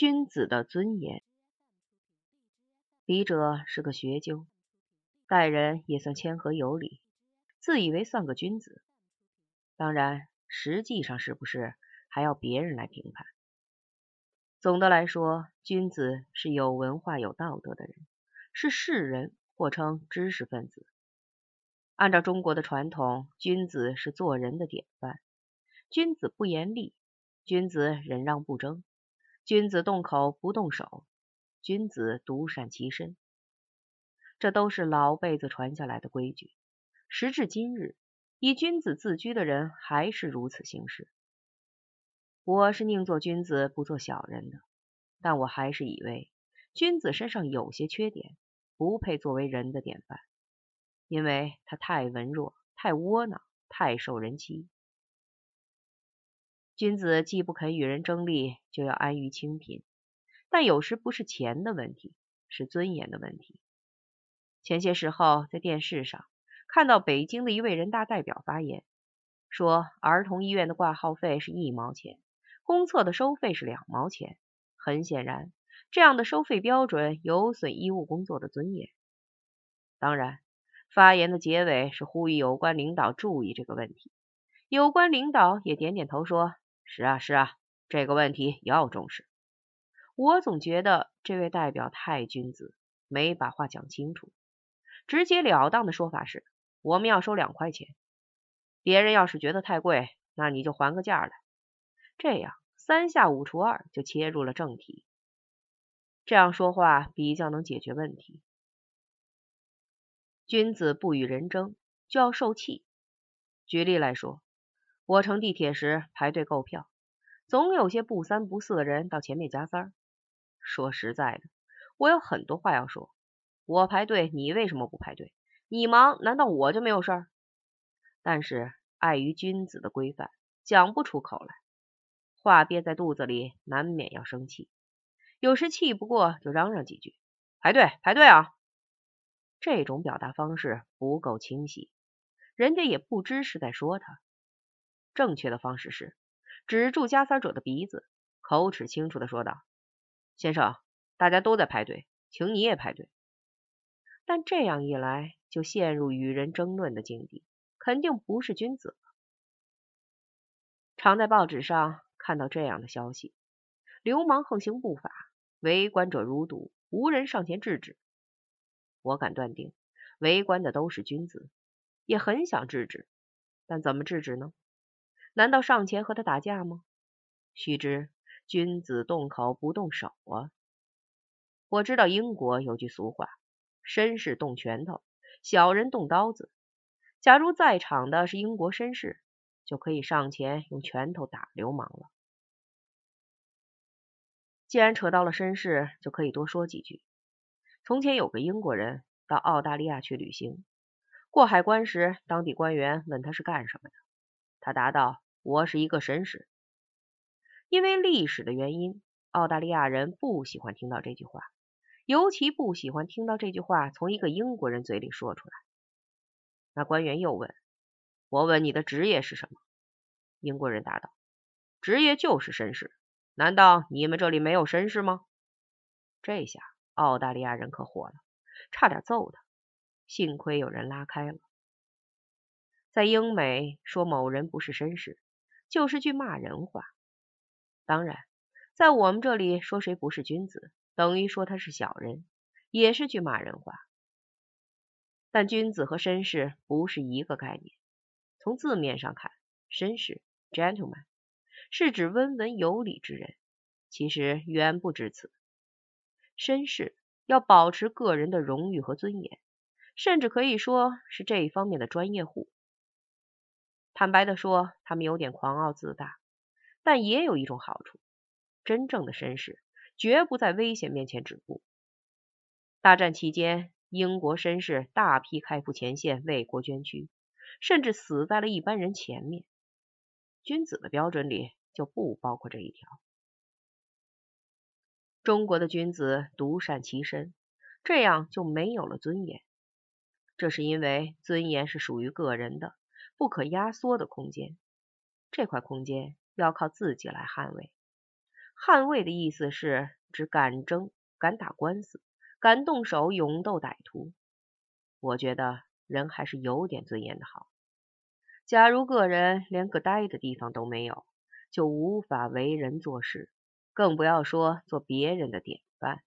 君子的尊严。笔者是个学究，待人也算谦和有礼，自以为算个君子。当然，实际上是不是还要别人来评判。总的来说，君子是有文化、有道德的人，是士人或称知识分子。按照中国的传统，君子是做人的典范。君子不言利，君子忍让不争，君子动口不动手，君子独善其身。这都是老辈子传下来的规矩。时至今日，以君子自居的人还是如此行事。我是宁做君子不做小人的，但我还是以为君子身上有些缺点，不配作为人的典范，因为他太文弱、太窝囊、太受人欺。君子既不肯与人争利，就要安于清贫，但有时不是钱的问题，是尊严的问题。前些时候在电视上看到北京的一位人大代表发言，说儿童医院的挂号费是一毛钱。公厕的收费是两毛钱，很显然，这样的收费标准有损医务工作的尊严。当然，发言的结尾是呼吁有关领导注意这个问题。有关领导也点点头说：“是啊，是啊，这个问题要重视。”我总觉得这位代表太君子，没把话讲清楚。直截了当的说法是：“我们要收两块钱，别人要是觉得太贵，那你就还个价来。”这样三下五除二就切入了正题，这样说话比较能解决问题。君子不与人争，就要受气。举例来说，我乘地铁时排队购票，总有些不三不四的人到前面夹塞儿。说实在的，我有很多话要说。我排队，你为什么不排队？你忙，难道我就没有事儿？但是碍于君子的规范，讲不出口来。话憋在肚子里，难免要生气。有时气不过，就嚷嚷几句：“排队，排队啊！”这种表达方式不够清晰，人家也不知是在说他。正确的方式是止住加塞者的鼻子，口齿清楚的说道：“先生，大家都在排队，请你也排队。”但这样一来，就陷入与人争论的境地，肯定不是君子了。常在报纸上。看到这样的消息，流氓横行不法，围观者如堵，无人上前制止。我敢断定，围观的都是君子，也很想制止，但怎么制止呢？难道上前和他打架吗？须知君子动口不动手啊！我知道英国有句俗话：绅士动拳头，小人动刀子。假如在场的是英国绅士，就可以上前用拳头打流氓了。既然扯到了绅士，就可以多说几句。从前有个英国人到澳大利亚去旅行，过海关时，当地官员问他是干什么的，他答道：“我是一个绅士。”因为历史的原因，澳大利亚人不喜欢听到这句话，尤其不喜欢听到这句话从一个英国人嘴里说出来。那官员又问：“我问你的职业是什么？”英国人答道：“职业就是绅士。”难道你们这里没有绅士吗？这下澳大利亚人可火了，差点揍他。幸亏有人拉开了。在英美说某人不是绅士，就是句骂人话。当然，在我们这里说谁不是君子，等于说他是小人，也是句骂人话。但君子和绅士不是一个概念。从字面上看，绅士 （gentleman）。是指温文有礼之人，其实远不止此。绅士要保持个人的荣誉和尊严，甚至可以说是这一方面的专业户。坦白的说，他们有点狂傲自大，但也有一种好处：真正的绅士绝不在危险面前止步。大战期间，英国绅士大批开赴前线为国捐躯，甚至死在了一般人前面。君子的标准里。就不包括这一条。中国的君子独善其身，这样就没有了尊严。这是因为尊严是属于个人的、不可压缩的空间，这块空间要靠自己来捍卫。捍卫的意思是指敢争、敢打官司、敢动手勇斗歹徒。我觉得人还是有点尊严的好。假如个人连个呆的地方都没有，就无法为人做事，更不要说做别人的典范。